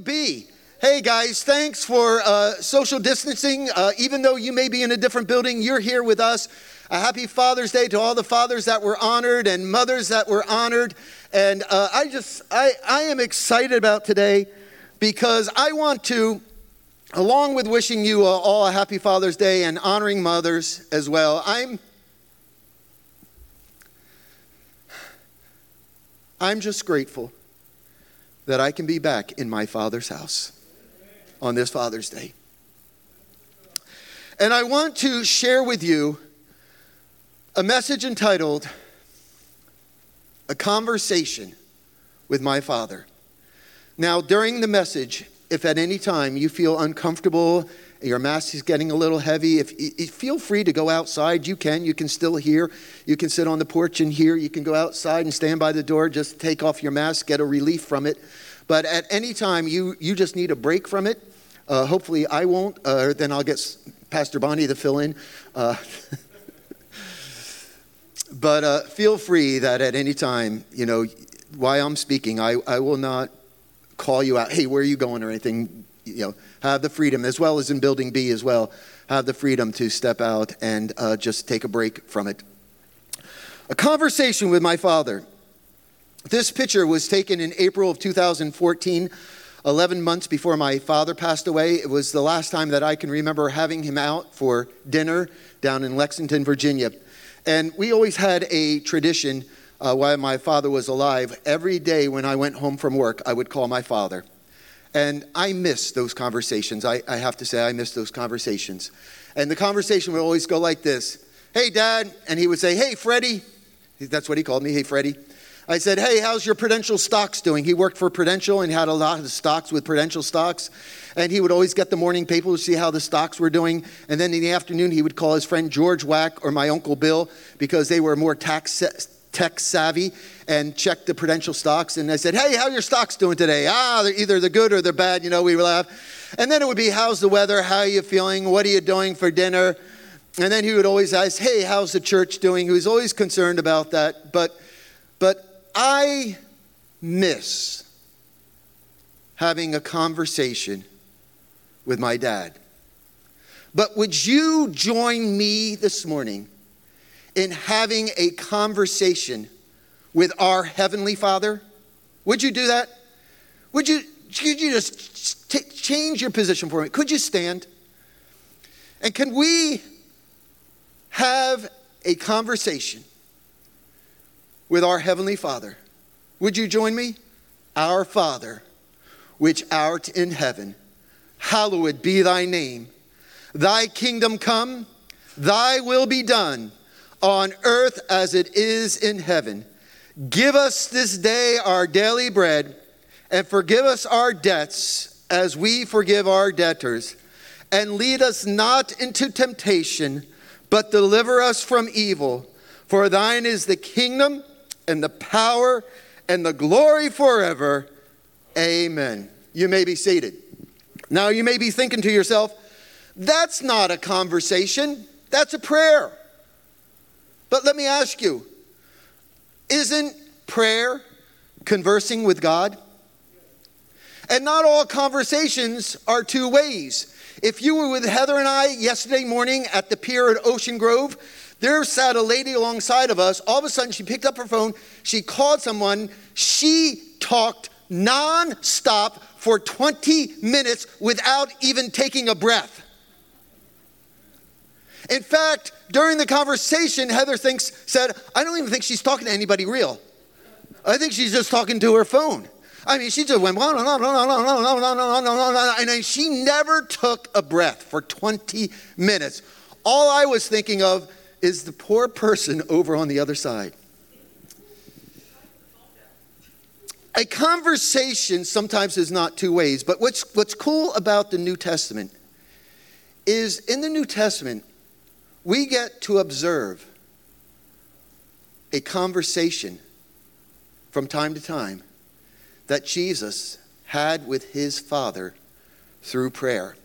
B. Hey guys, thanks for uh, social distancing. Uh, even though you may be in a different building, you're here with us. A happy Father's Day to all the fathers that were honored and mothers that were honored. And uh, I just, I, I am excited about today because I want to, along with wishing you all a happy Father's Day and honoring mothers as well, I'm, I'm just grateful that I can be back in my Father's house on this Father's Day. And I want to share with you a message entitled A Conversation with My Father. Now, during the message, if at any time you feel uncomfortable, your mask is getting a little heavy, if, if, feel free to go outside. You can. You can still hear. You can sit on the porch and hear. You can go outside and stand by the door. Just take off your mask, get a relief from it. But at any time you, you just need a break from it, uh, hopefully I won't. Uh, then I'll get Pastor Bonnie to fill in. Uh, but uh, feel free that at any time, you know, while I'm speaking, I, I will not call you out, hey, where are you going or anything. You know, have the freedom, as well as in Building B as well, have the freedom to step out and uh, just take a break from it. A conversation with my father. This picture was taken in April of 2014. 11 months before my father passed away. It was the last time that I can remember having him out for dinner down in Lexington, Virginia. And we always had a tradition uh, while my father was alive. Every day when I went home from work, I would call my father. And I miss those conversations. I, I have to say, I miss those conversations. And the conversation would always go like this Hey, Dad. And he would say, Hey, Freddie. That's what he called me. Hey, Freddie. I said, Hey, how's your Prudential stocks doing? He worked for Prudential and had a lot of stocks with Prudential stocks. And he would always get the morning paper to see how the stocks were doing. And then in the afternoon, he would call his friend George Wack or my Uncle Bill because they were more tax, tech savvy and check the Prudential stocks. And I said, Hey, how are your stocks doing today? Ah, they're either they're good or they're bad. You know, we laugh. And then it would be, How's the weather? How are you feeling? What are you doing for dinner? And then he would always ask, Hey, how's the church doing? He was always concerned about that. But, but I miss having a conversation with my dad. But would you join me this morning in having a conversation with our Heavenly Father? Would you do that? Would you, could you just t- change your position for me? Could you stand? And can we have a conversation with our Heavenly Father. Would you join me? Our Father, which art in heaven, hallowed be thy name. Thy kingdom come, thy will be done on earth as it is in heaven. Give us this day our daily bread, and forgive us our debts as we forgive our debtors. And lead us not into temptation, but deliver us from evil. For thine is the kingdom and the power and the glory forever. Amen. You may be seated. Now, you may be thinking to yourself, that's not a conversation, that's a prayer. But let me ask you, isn't prayer conversing with God? And not all conversations are two ways. If you were with Heather and I yesterday morning at the pier at Ocean Grove, there sat a lady alongside of us. All of a sudden, she picked up her phone. She called someone. She talked nonstop for 20 minutes without even taking a breath. In fact, during the conversation, Heather thinks, said, I don't even think she's talking to anybody real. I think she's just talking to her phone. I mean, she just went, and she never took a breath for 20 minutes. All I was thinking of is the poor person over on the other side. A conversation sometimes is not two ways, but what's, what's cool about the New Testament is in the New Testament, we get to observe a conversation from time to time that Jesus had with his Father through prayer.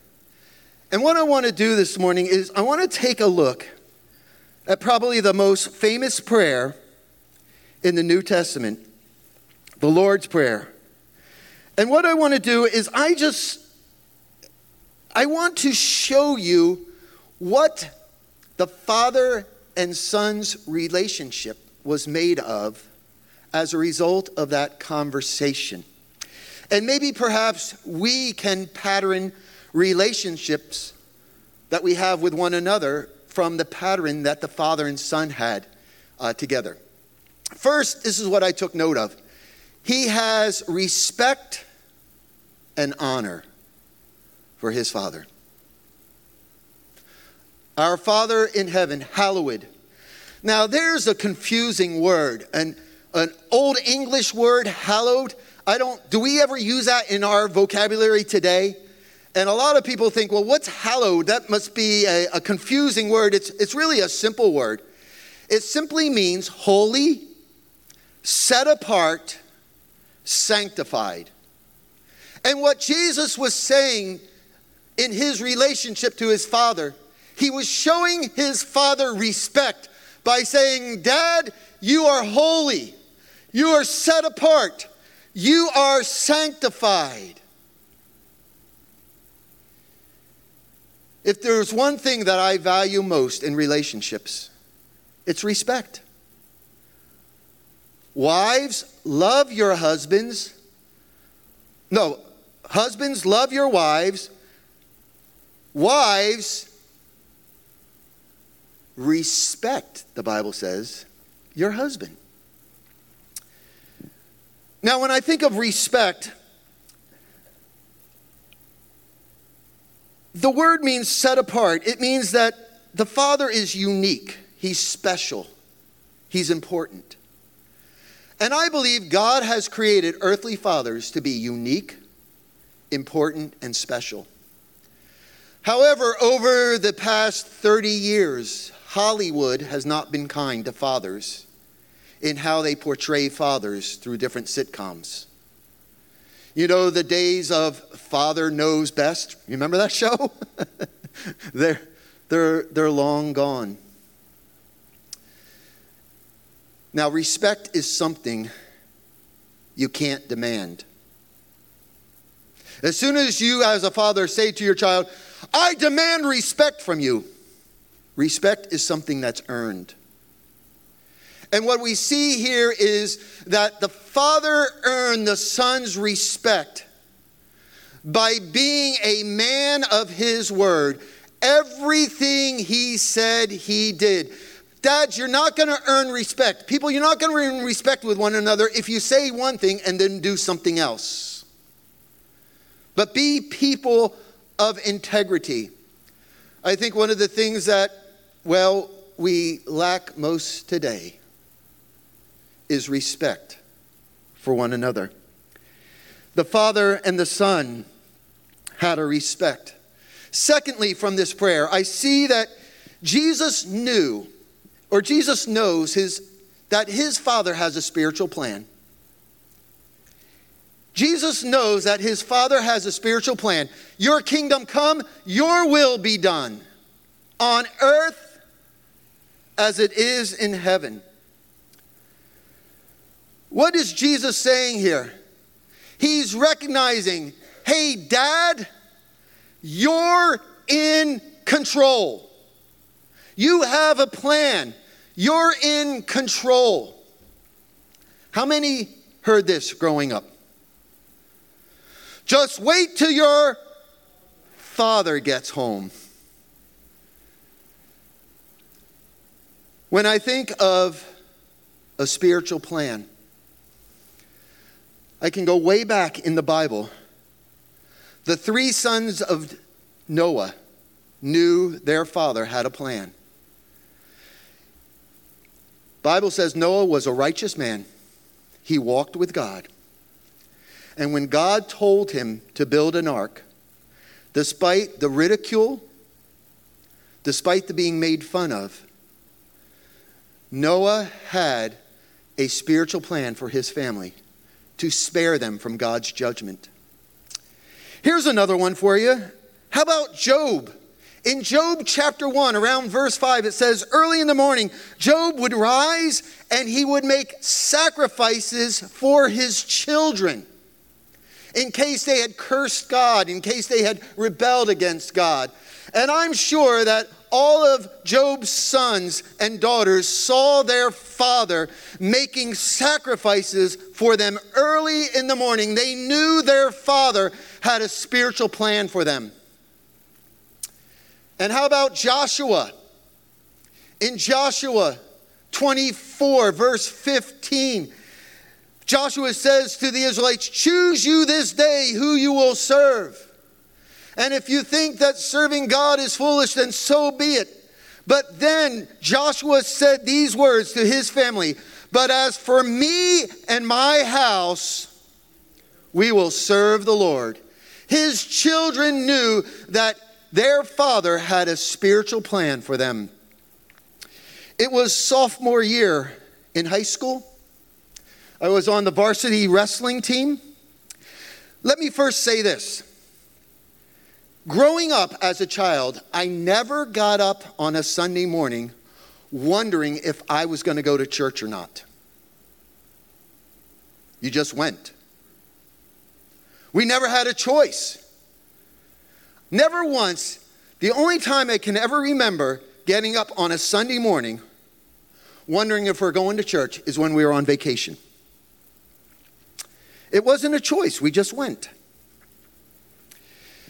And what I want to do this morning is I want to take a look at probably the most famous prayer in the New Testament, the Lord's Prayer. And what I want to do is I just I want to show you what the father and son's relationship was made of as a result of that conversation. And maybe perhaps we can pattern relationships that we have with one another from the pattern that the father and son had uh, together. First, this is what I took note of. He has respect and honor for his father. Our Father in heaven, hallowed. Now, there's a confusing word, an, an old English word, hallowed. I don't, do we ever use that in our vocabulary today? And a lot of people think, well, what's hallowed? That must be a, a confusing word. It's, it's really a simple word. It simply means holy, set apart, sanctified. And what Jesus was saying in his relationship to his father, he was showing his father respect by saying, Dad, you are holy, you are set apart, you are sanctified. If there's one thing that I value most in relationships, it's respect. Wives, love your husbands. No, husbands, love your wives. Wives, respect, the Bible says, your husband. Now, when I think of respect, The word means set apart. It means that the Father is unique, He's special, He's important. And I believe God has created earthly fathers to be unique, important, and special. However, over the past 30 years, Hollywood has not been kind to fathers in how they portray fathers through different sitcoms. You know, the days of Father Knows Best. You remember that show? they're, they're, they're long gone. Now, respect is something you can't demand. As soon as you, as a father, say to your child, I demand respect from you, respect is something that's earned. And what we see here is that the father earned the son's respect by being a man of his word. Everything he said, he did. Dads, you're not going to earn respect. People, you're not going to earn respect with one another if you say one thing and then do something else. But be people of integrity. I think one of the things that, well, we lack most today is respect for one another. The Father and the Son had a respect. Secondly, from this prayer, I see that Jesus knew, or Jesus knows his, that his Father has a spiritual plan. Jesus knows that his Father has a spiritual plan. Your kingdom come, your will be done on earth as it is in heaven. What is Jesus saying here? He's recognizing, hey, dad, you're in control. You have a plan. You're in control. How many heard this growing up? Just wait till your father gets home. When I think of a spiritual plan, I can go way back in the Bible. The three sons of Noah knew their father had a plan. Bible says Noah was a righteous man. He walked with God. And when God told him to build an ark, despite the ridicule, despite the being made fun of, Noah had a spiritual plan for his family to spare them from God's judgment. Here's another one for you. How about Job? In Job chapter 1, around verse 5, it says, Early in the morning, Job would rise and he would make sacrifices for his children. in case they had cursed God, in case they had rebelled against God. And I'm sure that all of Job's sons and daughters saw their father making sacrifices for them early in the morning. They knew their father had a spiritual plan for them. And how about Joshua? In Joshua 24, verse 15, Joshua says to the Israelites, Choose you this day who you will serve. And if you think that serving God is foolish, then so be it. But then Joshua said these words to his family But as for me and my house, we will serve the Lord. His children knew that their father had a spiritual plan for them. It was sophomore year in high school. I was on the varsity wrestling team. Let me first say this Growing up as a child, I never got up on a Sunday morning wondering if I was going to go to church or not. You just went. We never had a choice. Never once, the only time I can ever remember getting up on a Sunday morning wondering if we're going to church is when we were on vacation. It wasn't a choice, we just went.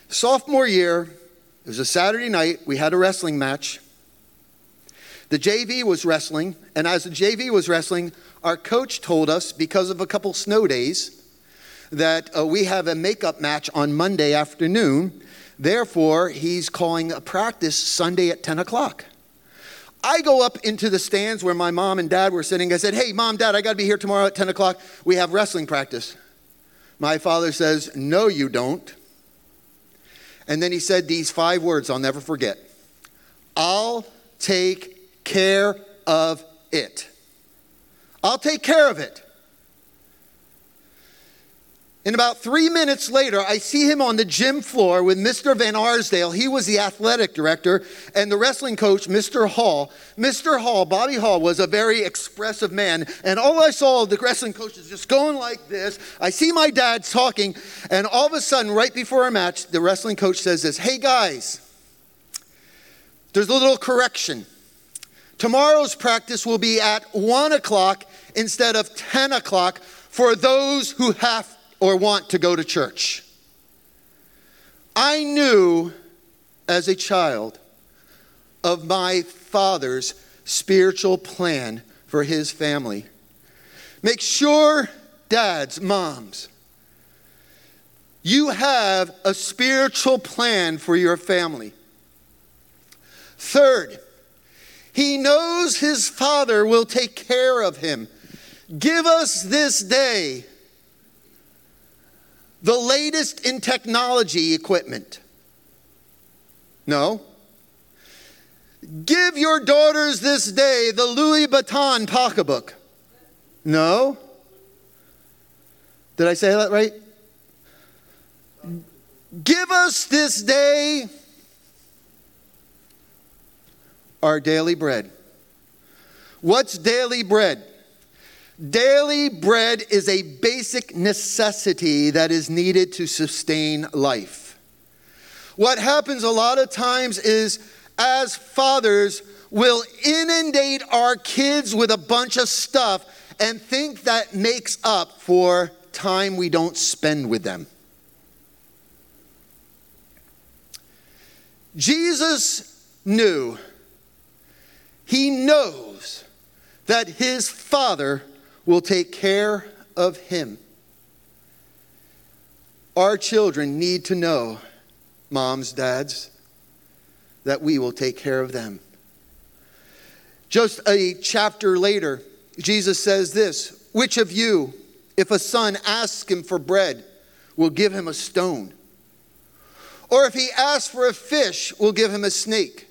Sophomore year, it was a Saturday night, we had a wrestling match. The JV was wrestling, and as the JV was wrestling, our coach told us because of a couple snow days that uh, we have a makeup match on Monday afternoon. Therefore, he's calling a practice Sunday at 10 o'clock. I go up into the stands where my mom and dad were sitting. I said, Hey, mom, dad, I got to be here tomorrow at 10 o'clock. We have wrestling practice. My father says, No, you don't. And then he said these five words I'll never forget I'll take care of it. I'll take care of it. And about three minutes later, I see him on the gym floor with Mr. Van Arsdale. He was the athletic director, and the wrestling coach, Mr. Hall. Mr. Hall, Bobby Hall, was a very expressive man. And all I saw of the wrestling coach is just going like this. I see my dad talking, and all of a sudden, right before a match, the wrestling coach says this Hey guys, there's a little correction. Tomorrow's practice will be at 1 o'clock instead of 10 o'clock for those who have or want to go to church. I knew as a child of my father's spiritual plan for his family. Make sure, dads, moms, you have a spiritual plan for your family. Third, he knows his father will take care of him. Give us this day the latest in technology equipment. No. Give your daughters this day the Louis Vuitton pocketbook. No. Did I say that right? Give us this day our daily bread. What's daily bread? Daily bread is a basic necessity that is needed to sustain life. What happens a lot of times is, as fathers, we'll inundate our kids with a bunch of stuff and think that makes up for time we don't spend with them. Jesus knew, he knows that his Father will take care of him. Our children need to know, moms, dads, that we will take care of them. Just a chapter later, Jesus says this Which of you, if a son asks him for bread, will give him a stone? Or if he asks for a fish, will give him a snake?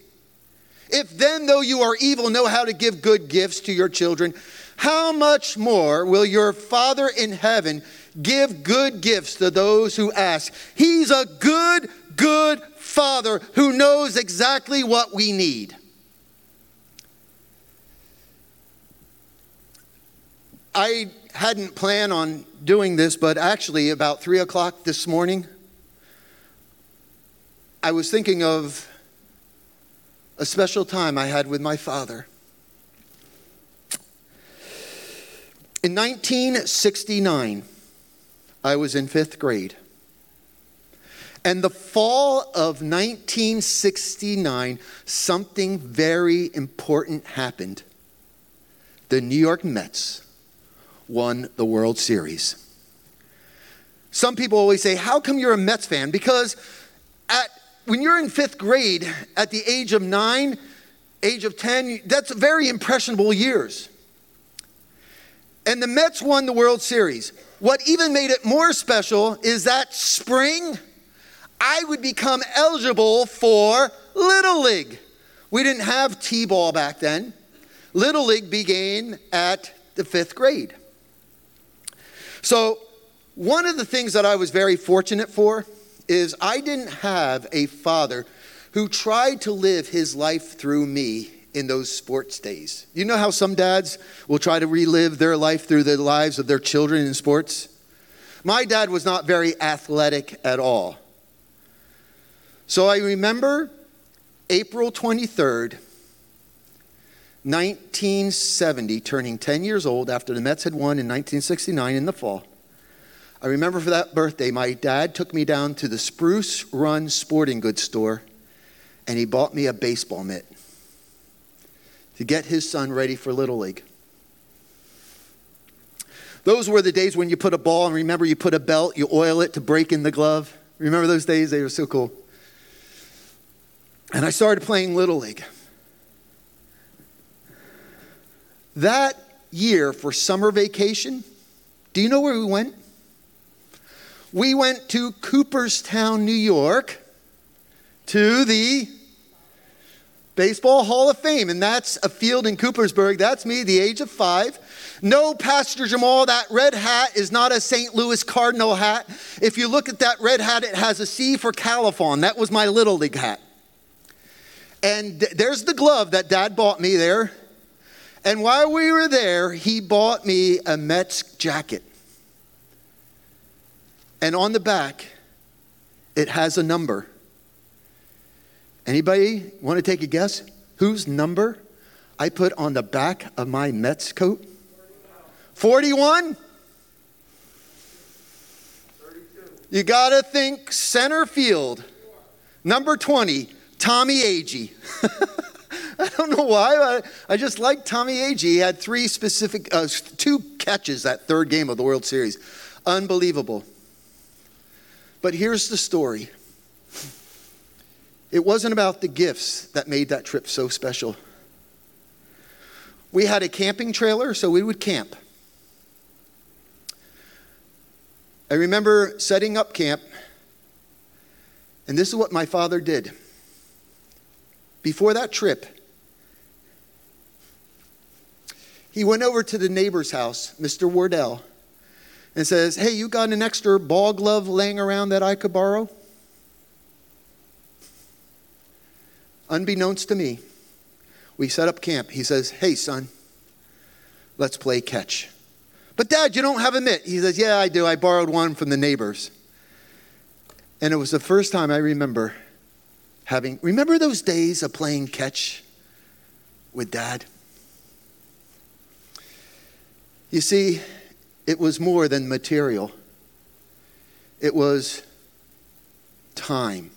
If then, though you are evil, know how to give good gifts to your children, how much more will your Father in heaven give good gifts to those who ask? He's a good, good Father who knows exactly what we need. I hadn't planned on doing this, but actually, about three o'clock this morning, I was thinking of a special time I had with my father. In 1969, I was in fifth grade. And the fall of 1969, something very important happened. The New York Mets won the World Series. Some people always say, How come you're a Mets fan? Because at, when you're in fifth grade, at the age of nine, age of 10, that's very impressionable years. And the Mets won the World Series. What even made it more special is that spring, I would become eligible for Little League. We didn't have T ball back then. Little League began at the fifth grade. So, one of the things that I was very fortunate for is I didn't have a father who tried to live his life through me in those sports days. You know how some dads will try to relive their life through the lives of their children in sports? My dad was not very athletic at all. So I remember April 23rd, 1970, turning 10 years old after the Mets had won in 1969 in the fall. I remember for that birthday, my dad took me down to the Spruce Run Sporting Goods store and he bought me a baseball mitt to get his son ready for Little League. Those were the days when you put a ball, and remember, you put a belt, you oil it to break in the glove. Remember those days? They were so cool. And I started playing Little League. That year for summer vacation, do you know where we went? We went to Cooperstown, New York, to the Baseball Hall of Fame, and that's a field in Coopersburg. That's me, the age of five. No, Pastor Jamal, that red hat is not a St. Louis Cardinal hat. If you look at that red hat, it has a C for Califon. That was my Little League hat. And there's the glove that dad bought me there. And while we were there, he bought me a Mets jacket. And on the back, it has a number. Anybody want to take a guess? Whose number I put on the back of my Mets coat? 41? You got to think center field. Number 20, Tommy Agee. I don't know why. I, I just like Tommy Agee. He had three specific, uh, two catches that third game of the World Series. Unbelievable. But here's the story it wasn't about the gifts that made that trip so special. We had a camping trailer, so we would camp. I remember setting up camp, and this is what my father did. Before that trip, he went over to the neighbor's house, Mr. Wardell, and says, Hey, you got an extra ball glove laying around that I could borrow? Unbeknownst to me, we set up camp. He says, Hey, son, let's play catch. But, Dad, you don't have a mitt. He says, Yeah, I do. I borrowed one from the neighbors. And it was the first time I remember having, remember those days of playing catch with Dad? You see, it was more than material, it was time.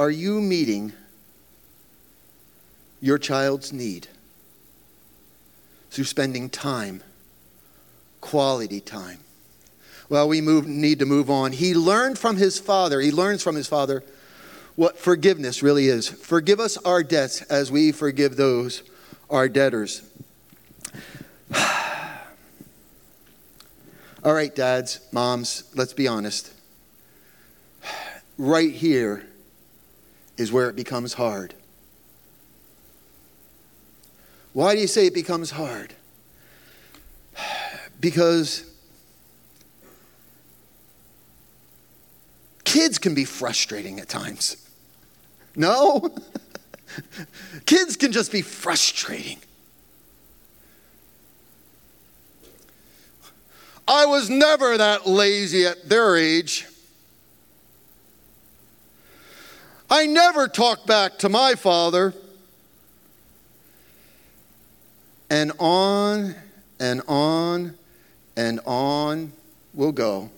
Are you meeting your child's need through spending time, quality time? Well, we move, need to move on. He learned from his father, he learns from his father what forgiveness really is. Forgive us our debts as we forgive those our debtors. All right, dads, moms, let's be honest. Right here is where it becomes hard. Why do you say it becomes hard? Because kids can be frustrating at times. No? kids can just be frustrating. I was never that lazy at their age. I never talked back to my father. And on and on and on we'll go.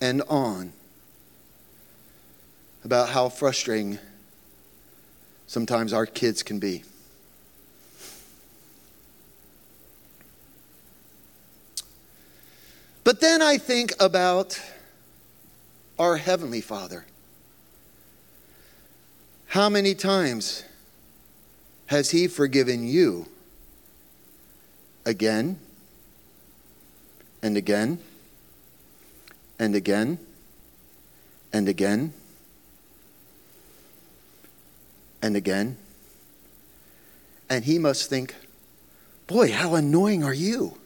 And on about how frustrating sometimes our kids can be. But then I think about our Heavenly Father. How many times has He forgiven you? Again and again and again and again and again. And He must think, boy, how annoying are you?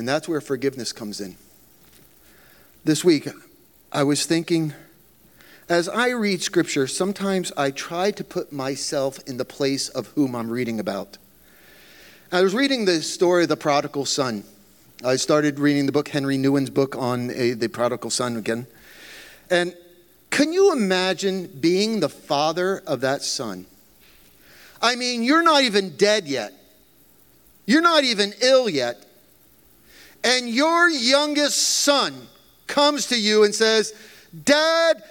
And that's where forgiveness comes in. This week, I was thinking, as I read scripture, sometimes I try to put myself in the place of whom I'm reading about. I was reading the story of the prodigal son. I started reading the book, Henry Nouwen's book on a, the prodigal son again. And can you imagine being the father of that son? I mean, you're not even dead yet. You're not even ill yet and your youngest son comes to you and says, Dad,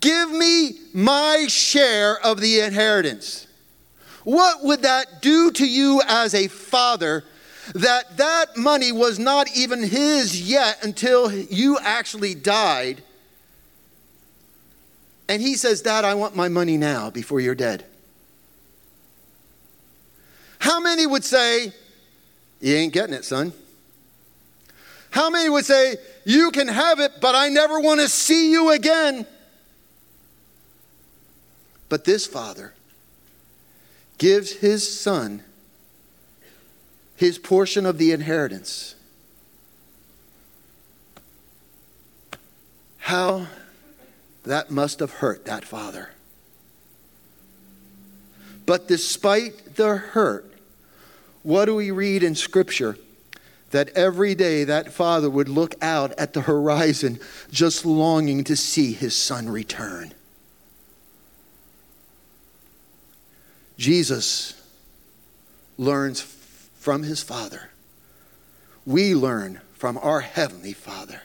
give me my share of the inheritance. What would that do to you as a father that that money was not even his yet until you actually died? And he says, Dad, I want my money now before you're dead. How many would say, You ain't getting it, son? How many would say, You can have it, but I never want to see you again? But this father gives his son his portion of the inheritance. How that must have hurt that father. But despite the hurt, what do we read in Scripture? That every day that father would look out at the horizon just longing to see his son return. Jesus learns from his father. We learn from our heavenly father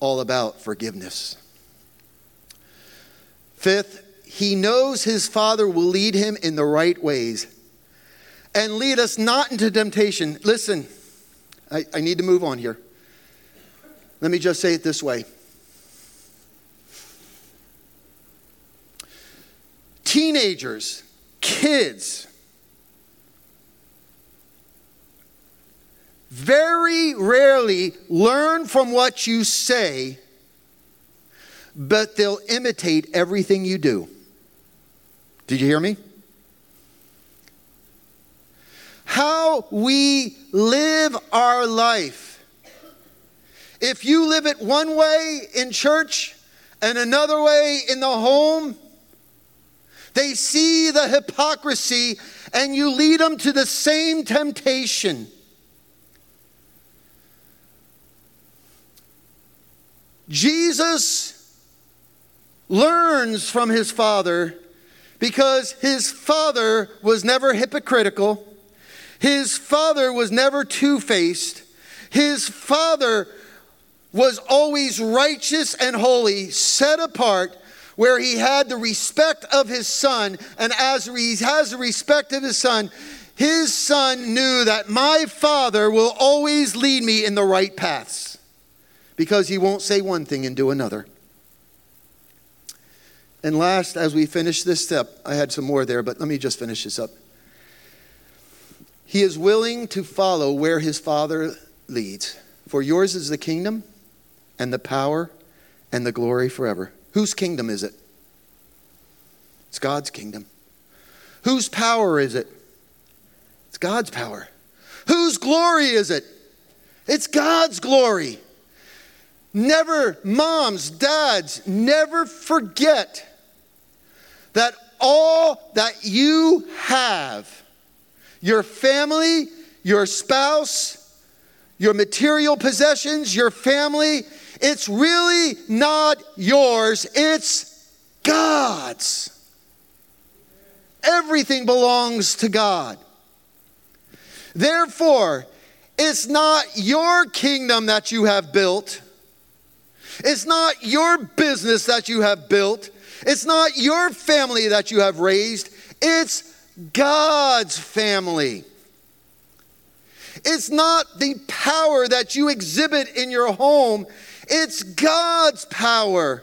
all about forgiveness. Fifth, he knows his father will lead him in the right ways and lead us not into temptation. Listen, I, I need to move on here. Let me just say it this way teenagers, kids, very rarely learn from what you say, but they'll imitate everything you do. Did you hear me? We live our life. If you live it one way in church and another way in the home, they see the hypocrisy and you lead them to the same temptation. Jesus learns from his father because his father was never hypocritical. His father was never two faced. His father was always righteous and holy, set apart, where he had the respect of his son. And as he has the respect of his son, his son knew that my father will always lead me in the right paths because he won't say one thing and do another. And last, as we finish this step, I had some more there, but let me just finish this up. He is willing to follow where his Father leads. For yours is the kingdom and the power and the glory forever. Whose kingdom is it? It's God's kingdom. Whose power is it? It's God's power. Whose glory is it? It's God's glory. Never, moms, dads, never forget that all that you have your family, your spouse, your material possessions, your family it's really not yours, it's God's. Everything belongs to God. Therefore, it's not your kingdom that you have built. It's not your business that you have built. It's not your family that you have raised. It's God's family. It's not the power that you exhibit in your home. It's God's power.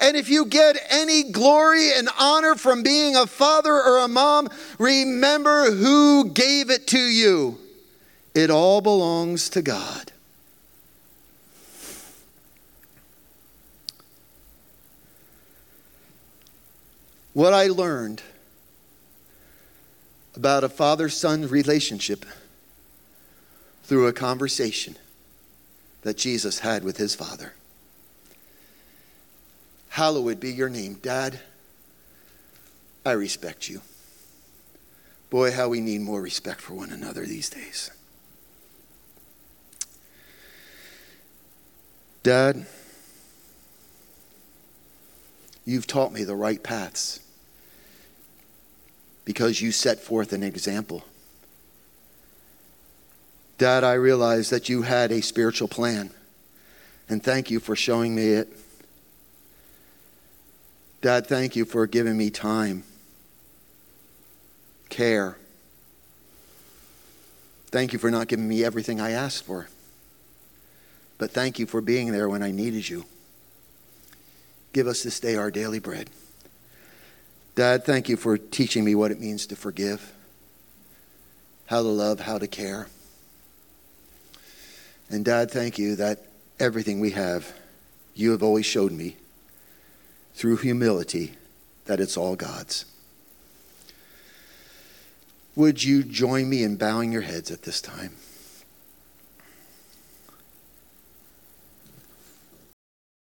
And if you get any glory and honor from being a father or a mom, remember who gave it to you. It all belongs to God. What I learned about a father son relationship through a conversation that Jesus had with his Father. Hallowed be your name. Dad, I respect you. Boy, how we need more respect for one another these days. Dad, you've taught me the right paths because you set forth an example. Dad, I realize that you had a spiritual plan, and thank you for showing me it. Dad, thank you for giving me time, care. Thank you for not giving me everything I asked for. But thank you for being there when I needed you. Give us this day our daily bread. Dad, thank you for teaching me what it means to forgive, how to love, how to care. And Dad, thank you that everything we have, you have always showed me through humility that it's all God's. Would you join me in bowing your heads at this time?